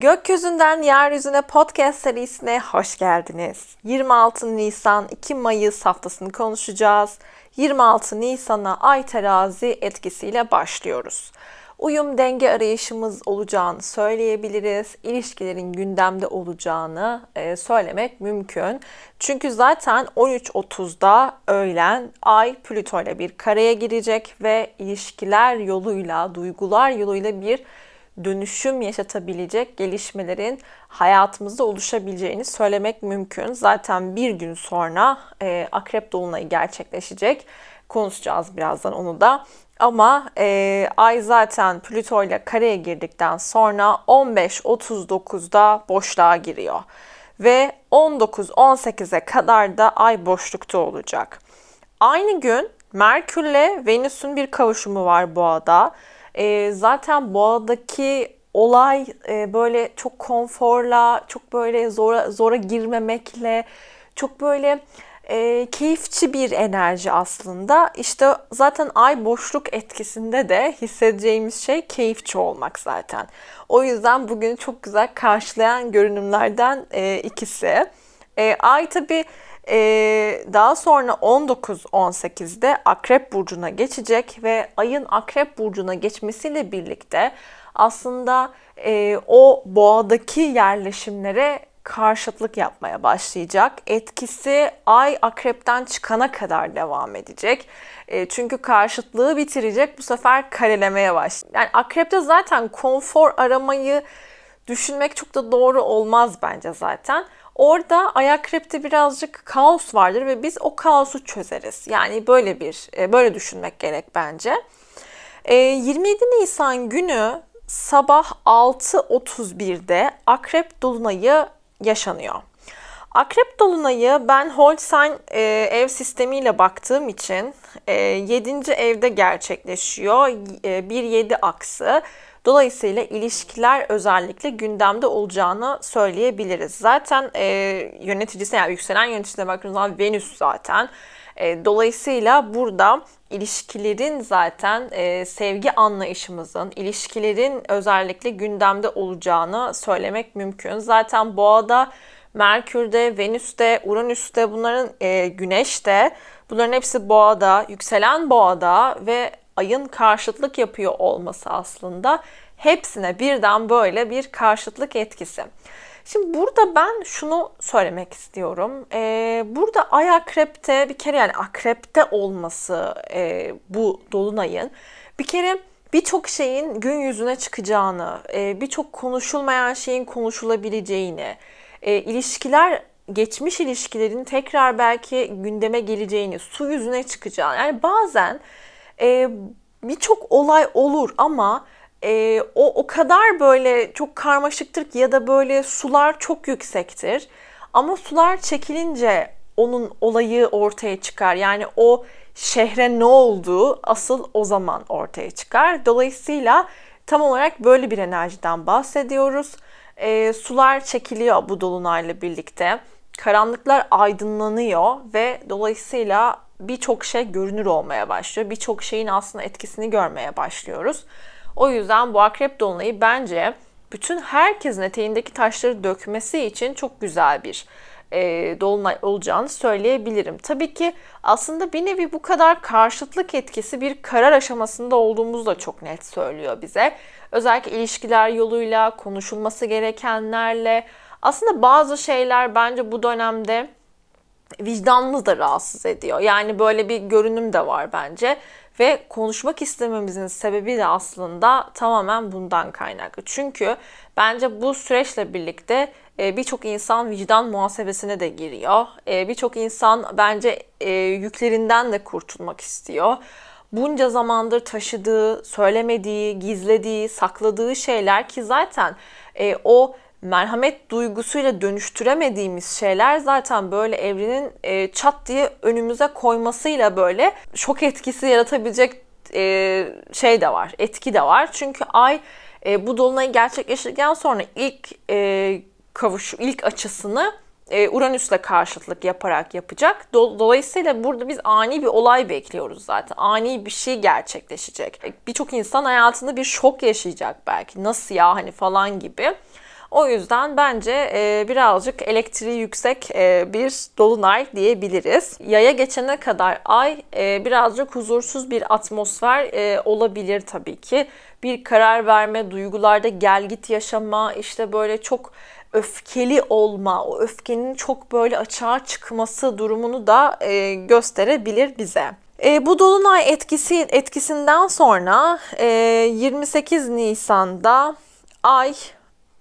Gökyüzünden Yeryüzüne podcast serisine hoş geldiniz. 26 Nisan 2 Mayıs haftasını konuşacağız. 26 Nisan'a ay terazi etkisiyle başlıyoruz. Uyum denge arayışımız olacağını söyleyebiliriz. İlişkilerin gündemde olacağını e, söylemek mümkün. Çünkü zaten 13.30'da öğlen Ay Plüto ile bir kareye girecek ve ilişkiler yoluyla, duygular yoluyla bir dönüşüm yaşatabilecek gelişmelerin hayatımızda oluşabileceğini söylemek mümkün. Zaten bir gün sonra e, Akrep Dolunayı gerçekleşecek. Konuşacağız birazdan onu da. Ama e, ay zaten Plüto ile kareye girdikten sonra 15.39'da boşluğa giriyor. Ve 19-18'e kadar da ay boşlukta olacak. Aynı gün Merkürle Venüs'ün bir kavuşumu var boğada. E, zaten boğadaki olay e, böyle çok konforla, çok böyle zora, zora girmemekle, çok böyle e, keyifçi bir enerji aslında. İşte zaten ay boşluk etkisinde de hissedeceğimiz şey keyifçi olmak zaten. O yüzden bugün çok güzel karşılayan görünümlerden e, ikisi. E, ay tabi e, daha sonra 19-18'de Akrep Burcu'na geçecek ve ayın Akrep Burcu'na geçmesiyle birlikte aslında e, o boğadaki yerleşimlere karşıtlık yapmaya başlayacak. Etkisi ay akrepten çıkana kadar devam edecek. E, çünkü karşıtlığı bitirecek bu sefer karelemeye başlayacak. Yani akrepte zaten konfor aramayı düşünmek çok da doğru olmaz bence zaten. Orada ayakrepte birazcık kaos vardır ve biz o kaosu çözeriz. Yani böyle bir e, böyle düşünmek gerek bence. 27 e, Nisan günü sabah 6.31'de Akrep Dolunay'ı yaşanıyor. Akrep Dolunay'ı ben Holstein e, ev sistemiyle baktığım için e, 7. evde gerçekleşiyor. E, 1-7 aksı. Dolayısıyla ilişkiler özellikle gündemde olacağını söyleyebiliriz. Zaten e, yöneticisi yani yükselen yöneticisine baktığımız zaman Venüs zaten. E, dolayısıyla burada ilişkilerin zaten e, sevgi anlayışımızın, ilişkilerin özellikle gündemde olacağını söylemek mümkün. Zaten boğada Merkür'de, Venüs'te, Uranüs'te, bunların e, Güneş'te, bunların hepsi boğada, yükselen boğada ve ayın karşıtlık yapıyor olması aslında hepsine birden böyle bir karşıtlık etkisi. Şimdi burada ben şunu söylemek istiyorum. Ee, burada ay akrepte bir kere yani akrepte olması e, bu dolunayın bir kere birçok şeyin gün yüzüne çıkacağını, e, birçok konuşulmayan şeyin konuşulabileceğini, e, ilişkiler geçmiş ilişkilerin tekrar belki gündeme geleceğini, su yüzüne çıkacağını. Yani bazen e, birçok olay olur ama e, o o kadar böyle çok karmaşıktır ki ya da böyle sular çok yüksektir. Ama sular çekilince onun olayı ortaya çıkar. Yani o şehre ne olduğu asıl o zaman ortaya çıkar. Dolayısıyla tam olarak böyle bir enerjiden bahsediyoruz. E, sular çekiliyor bu dolunayla birlikte. Karanlıklar aydınlanıyor ve dolayısıyla birçok şey görünür olmaya başlıyor. Birçok şeyin aslında etkisini görmeye başlıyoruz. O yüzden bu akrep dolunayı bence bütün herkesin eteğindeki taşları dökmesi için çok güzel bir e, dolunay olacağını söyleyebilirim. Tabii ki aslında bir nevi bu kadar karşıtlık etkisi bir karar aşamasında olduğumuzu da çok net söylüyor bize. Özellikle ilişkiler yoluyla, konuşulması gerekenlerle. Aslında bazı şeyler bence bu dönemde vicdanımız da rahatsız ediyor. Yani böyle bir görünüm de var bence. Ve konuşmak istememizin sebebi de aslında tamamen bundan kaynaklı. Çünkü bence bu süreçle birlikte e, birçok insan vicdan muhasebesine de giriyor. E, birçok insan bence e, yüklerinden de kurtulmak istiyor. Bunca zamandır taşıdığı, söylemediği, gizlediği, sakladığı şeyler ki zaten o merhamet duygusuyla dönüştüremediğimiz şeyler zaten böyle evrenin e, çat diye önümüze koymasıyla böyle şok etkisi yaratabilecek e, şey de var, etki de var. Çünkü ay e, bu dolunayı gerçekleştirdikten sonra ilk e, kavuş, ilk açısını e, Uranüs'le karşıtlık yaparak yapacak. Dolayısıyla burada biz ani bir olay bekliyoruz zaten. Ani bir şey gerçekleşecek. Birçok insan hayatında bir şok yaşayacak belki. Nasıl ya hani falan gibi. O yüzden bence e, birazcık elektriği yüksek e, bir dolunay diyebiliriz. Yaya geçene kadar ay e, birazcık huzursuz bir atmosfer e, olabilir tabii ki. Bir karar verme, duygularda gel git yaşama, işte böyle çok öfkeli olma, o öfkenin çok böyle açığa çıkması durumunu da e, gösterebilir bize. E, bu dolunay etkisi etkisinden sonra e, 28 Nisan'da ay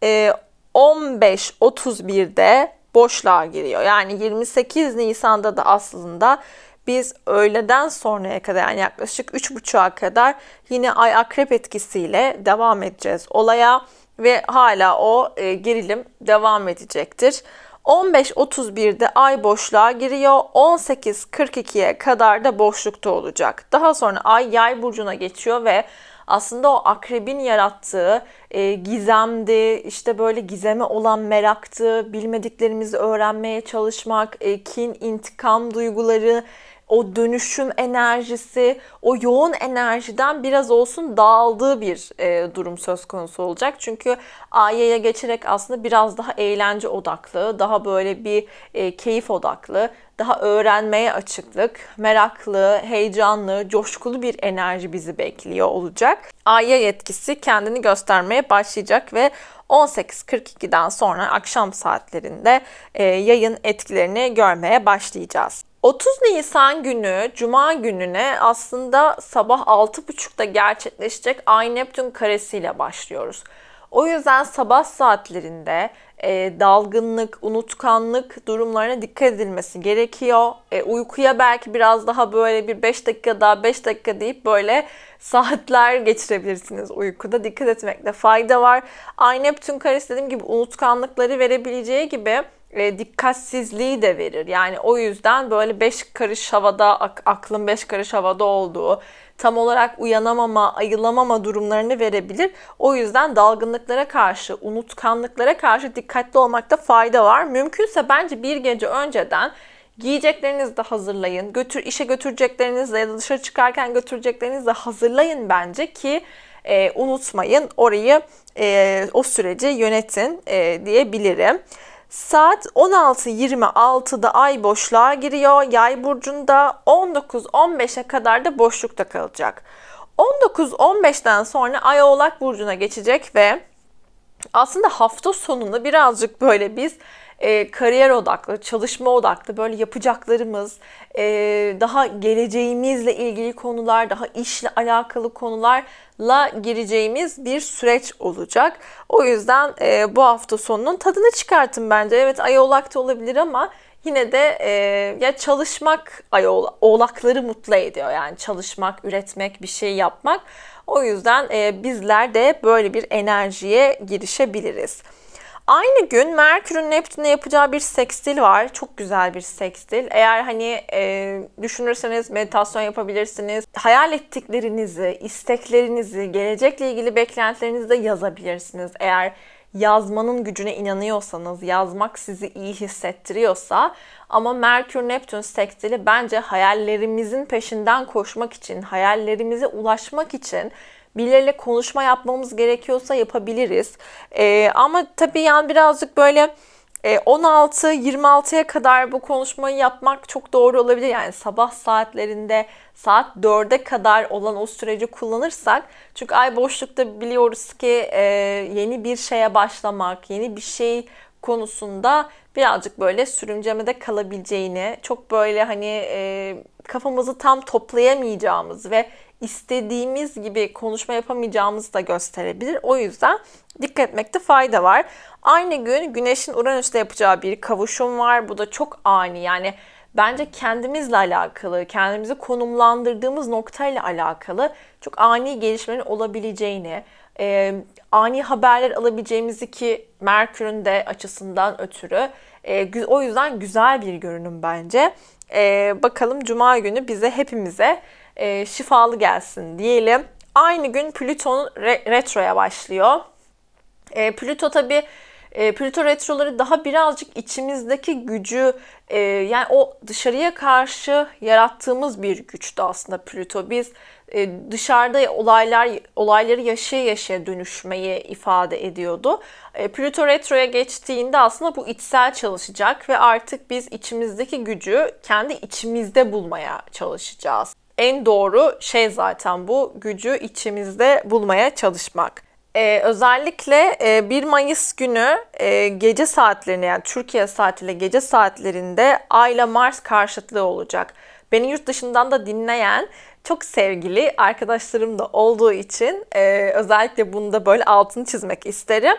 e, 15.31'de boşluğa giriyor. Yani 28 Nisan'da da aslında biz öğleden sonraya kadar yani yaklaşık 3.30'a kadar yine ay akrep etkisiyle devam edeceğiz olaya ve hala o e, gerilim devam edecektir. 15.31'de ay boşluğa giriyor. 18.42'ye kadar da boşlukta olacak. Daha sonra ay yay burcuna geçiyor ve aslında o akrebin yarattığı e, gizemdi, işte böyle gizeme olan meraktı, bilmediklerimizi öğrenmeye çalışmak, e, kin, intikam duyguları, o dönüşüm enerjisi, o yoğun enerjiden biraz olsun dağıldığı bir e, durum söz konusu olacak. Çünkü Aya'ya geçerek aslında biraz daha eğlence odaklı, daha böyle bir e, keyif odaklı, daha öğrenmeye açıklık, meraklı, heyecanlı, coşkulu bir enerji bizi bekliyor olacak. Aya etkisi kendini göstermeye başlayacak ve 18.42'den sonra akşam saatlerinde e, yayın etkilerini görmeye başlayacağız. 30 Nisan günü Cuma gününe aslında sabah 6.30'da gerçekleşecek Ay Neptün karesiyle başlıyoruz. O yüzden sabah saatlerinde e, dalgınlık, unutkanlık durumlarına dikkat edilmesi gerekiyor. E, uykuya belki biraz daha böyle bir 5 dakika daha 5 dakika deyip böyle saatler geçirebilirsiniz uykuda. Dikkat etmekte fayda var. Ay Neptün karesi dediğim gibi unutkanlıkları verebileceği gibi e, dikkatsizliği de verir. Yani o yüzden böyle beş karış havada, aklın beş karış havada olduğu, tam olarak uyanamama, ayılamama durumlarını verebilir. O yüzden dalgınlıklara karşı, unutkanlıklara karşı dikkatli olmakta fayda var. Mümkünse bence bir gece önceden giyeceklerinizi de hazırlayın. Götür işe götüreceklerinizi ya da dışarı çıkarken götüreceklerinizi hazırlayın bence ki e, unutmayın orayı e, o süreci yönetin e, diyebilirim. Saat 16.26'da ay boşluğa giriyor. Yay burcunda 19.15'e kadar da boşlukta kalacak. 19.15'ten sonra ay oğlak burcuna geçecek ve aslında hafta sonunu birazcık böyle biz e, kariyer odaklı, çalışma odaklı böyle yapacaklarımız, e, daha geleceğimizle ilgili konular, daha işle alakalı konularla gireceğimiz bir süreç olacak. O yüzden e, bu hafta sonunun tadını çıkartın bence. Evet ay oğlakta olabilir ama yine de e, ya çalışmak ay oğlakları mutlu ediyor. Yani çalışmak, üretmek, bir şey yapmak. O yüzden e, bizler de böyle bir enerjiye girişebiliriz. Aynı gün Merkür'ün Neptün'e yapacağı bir sekstil var. Çok güzel bir sekstil. Eğer hani e, düşünürseniz meditasyon yapabilirsiniz. Hayal ettiklerinizi, isteklerinizi, gelecekle ilgili beklentilerinizi de yazabilirsiniz. Eğer yazmanın gücüne inanıyorsanız, yazmak sizi iyi hissettiriyorsa ama Merkür Neptün sekstili bence hayallerimizin peşinden koşmak için, hayallerimize ulaşmak için birileriyle konuşma yapmamız gerekiyorsa yapabiliriz. E, ama tabii yani birazcık böyle 16-26'ya e, kadar bu konuşmayı yapmak çok doğru olabilir. Yani sabah saatlerinde saat 4'e kadar olan o süreci kullanırsak çünkü ay boşlukta biliyoruz ki e, yeni bir şeye başlamak, yeni bir şey konusunda birazcık böyle sürüncemede kalabileceğini, çok böyle hani e, kafamızı tam toplayamayacağımız ve istediğimiz gibi konuşma yapamayacağımızı da gösterebilir. O yüzden dikkat etmekte fayda var. Aynı gün Güneş'in Uranüs'te yapacağı bir kavuşum var. Bu da çok ani. Yani bence kendimizle alakalı, kendimizi konumlandırdığımız noktayla alakalı çok ani gelişmelerin olabileceğini, e, ani haberler alabileceğimizi ki Merkür'ün de açısından ötürü e, o yüzden güzel bir görünüm bence. E, bakalım Cuma günü bize hepimize e, şifalı gelsin diyelim. Aynı gün Plüton re- retroya başlıyor. E, Plüto tabi e, Plüto retroları daha birazcık içimizdeki gücü e, yani o dışarıya karşı yarattığımız bir güçtü aslında Plüto. Biz e, dışarıda olaylar olayları yaşaya yaşaya dönüşmeyi ifade ediyordu. E, Plüto retroya geçtiğinde aslında bu içsel çalışacak ve artık biz içimizdeki gücü kendi içimizde bulmaya çalışacağız. En doğru şey zaten bu gücü içimizde bulmaya çalışmak. Ee, özellikle e, 1 Mayıs günü e, gece saatlerinde yani Türkiye saatiyle gece saatlerinde Ay ile Mars karşıtlığı olacak. Beni yurt dışından da dinleyen çok sevgili arkadaşlarım da olduğu için e, özellikle bunu da böyle altını çizmek isterim.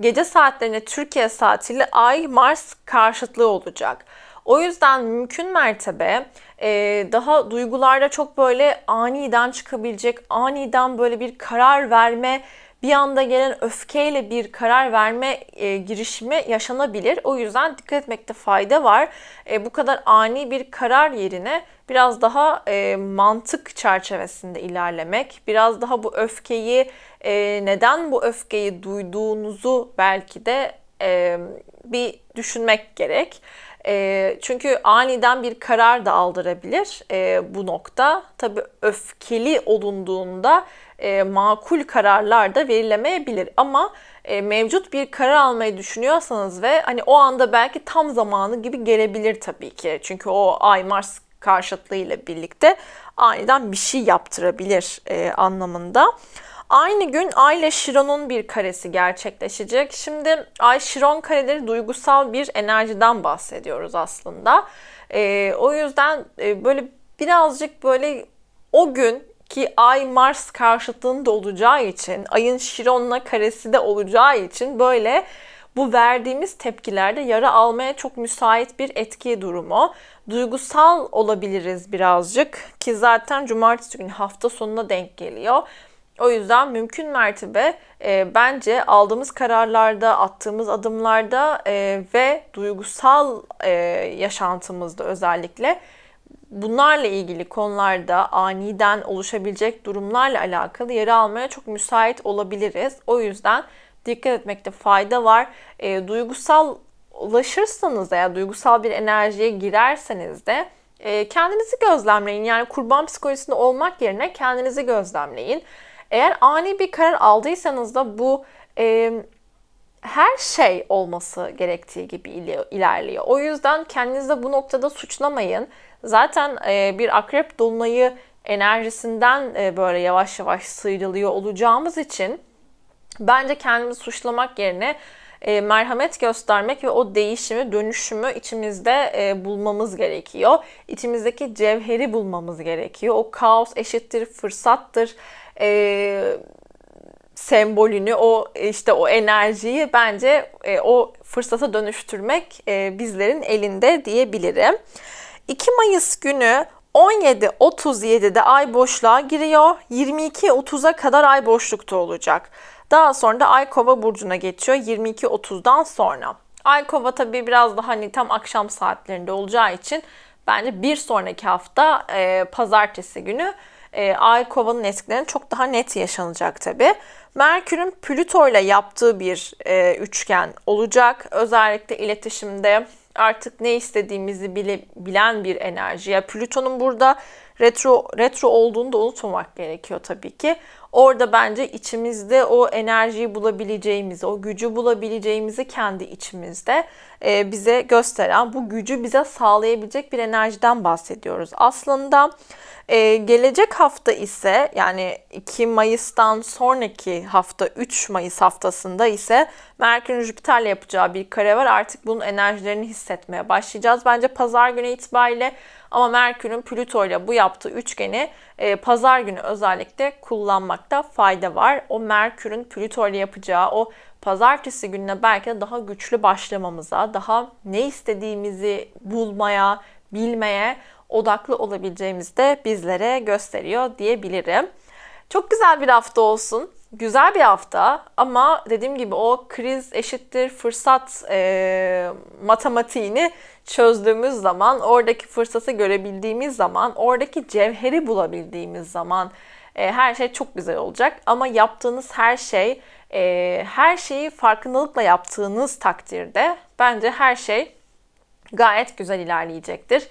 Gece saatlerinde Türkiye saatiyle Ay Mars karşıtlığı olacak. O yüzden mümkün mertebe e, daha duygularda çok böyle aniden çıkabilecek, aniden böyle bir karar verme bir anda gelen öfkeyle bir karar verme e, girişimi yaşanabilir. O yüzden dikkat etmekte fayda var. E, bu kadar ani bir karar yerine biraz daha e, mantık çerçevesinde ilerlemek, biraz daha bu öfkeyi e, neden bu öfkeyi duyduğunuzu belki de e, bir düşünmek gerek. E, çünkü aniden bir karar da aldırabilir e, bu nokta. Tabii öfkeli olunduğunda e, makul kararlar da verilemeyebilir. Ama e, mevcut bir karar almayı düşünüyorsanız ve hani o anda belki tam zamanı gibi gelebilir tabii ki. Çünkü o Ay Mars karşıtlığı ile birlikte aniden bir şey yaptırabilir e, anlamında. Aynı gün Ay ile Şiron'un bir karesi gerçekleşecek. Şimdi Ay Şiron kareleri duygusal bir enerjiden bahsediyoruz aslında. E, o yüzden e, böyle birazcık böyle o gün ki Ay Mars karşıtlığında olacağı için, Ay'ın Şiron'la karesi de olacağı için böyle bu verdiğimiz tepkilerde yara almaya çok müsait bir etki durumu. Duygusal olabiliriz birazcık ki zaten cumartesi günü hafta sonuna denk geliyor. O yüzden mümkün mertebe e, bence aldığımız kararlarda, attığımız adımlarda e, ve duygusal e, yaşantımızda özellikle bunlarla ilgili konularda aniden oluşabilecek durumlarla alakalı yer almaya çok müsait olabiliriz. O yüzden dikkat etmekte fayda var. E, duygusal ulaşırsanız veya duygusal bir enerjiye girerseniz de e, kendinizi gözlemleyin. Yani kurban psikolojisinde olmak yerine kendinizi gözlemleyin. Eğer ani bir karar aldıysanız da bu e, her şey olması gerektiği gibi ilerliyor. O yüzden kendinizi bu noktada suçlamayın. Zaten e, bir akrep dolunayı enerjisinden e, böyle yavaş yavaş sıyrılıyor olacağımız için bence kendimizi suçlamak yerine e, merhamet göstermek ve o değişimi, dönüşümü içimizde e, bulmamız gerekiyor. İçimizdeki cevheri bulmamız gerekiyor. O kaos eşittir fırsattır. E, sembolünü, o işte o enerjiyi bence e, o fırsata dönüştürmek e, bizlerin elinde diyebilirim. 2 Mayıs günü 17.37'de ay boşluğa giriyor. 22.30'a kadar ay boşlukta olacak. Daha sonra da ay kova burcuna geçiyor 22.30'dan sonra. Ay kova tabii biraz daha hani tam akşam saatlerinde olacağı için bence bir sonraki hafta e, pazartesi günü e, ay kovanın etkilerini çok daha net yaşanacak tabii. Merkür'ün Plüto ile yaptığı bir e, üçgen olacak. Özellikle iletişimde artık ne istediğimizi bile, bilen bir enerji. Ya Plüton'un burada retro retro olduğunu da unutmamak gerekiyor tabii ki. Orada bence içimizde o enerjiyi bulabileceğimizi, o gücü bulabileceğimizi kendi içimizde e, bize gösteren, bu gücü bize sağlayabilecek bir enerjiden bahsediyoruz. Aslında ee, gelecek hafta ise yani 2 Mayıs'tan sonraki hafta 3 Mayıs haftasında ise Merkür'ün Jüpiter'le yapacağı bir kare var. Artık bunun enerjilerini hissetmeye başlayacağız. Bence pazar günü itibariyle ama Merkür'ün Plüto ile bu yaptığı üçgeni e, pazar günü özellikle kullanmakta fayda var. O Merkür'ün Plüto ile yapacağı o pazartesi gününe belki de daha güçlü başlamamıza, daha ne istediğimizi bulmaya, bilmeye, odaklı olabileceğimizi de bizlere gösteriyor diyebilirim. Çok güzel bir hafta olsun. Güzel bir hafta ama dediğim gibi o kriz eşittir fırsat e, matematiğini çözdüğümüz zaman, oradaki fırsatı görebildiğimiz zaman, oradaki cevheri bulabildiğimiz zaman e, her şey çok güzel olacak. Ama yaptığınız her şey, e, her şeyi farkındalıkla yaptığınız takdirde bence her şey gayet güzel ilerleyecektir.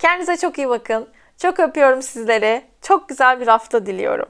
Kendinize çok iyi bakın. Çok öpüyorum sizleri. Çok güzel bir hafta diliyorum.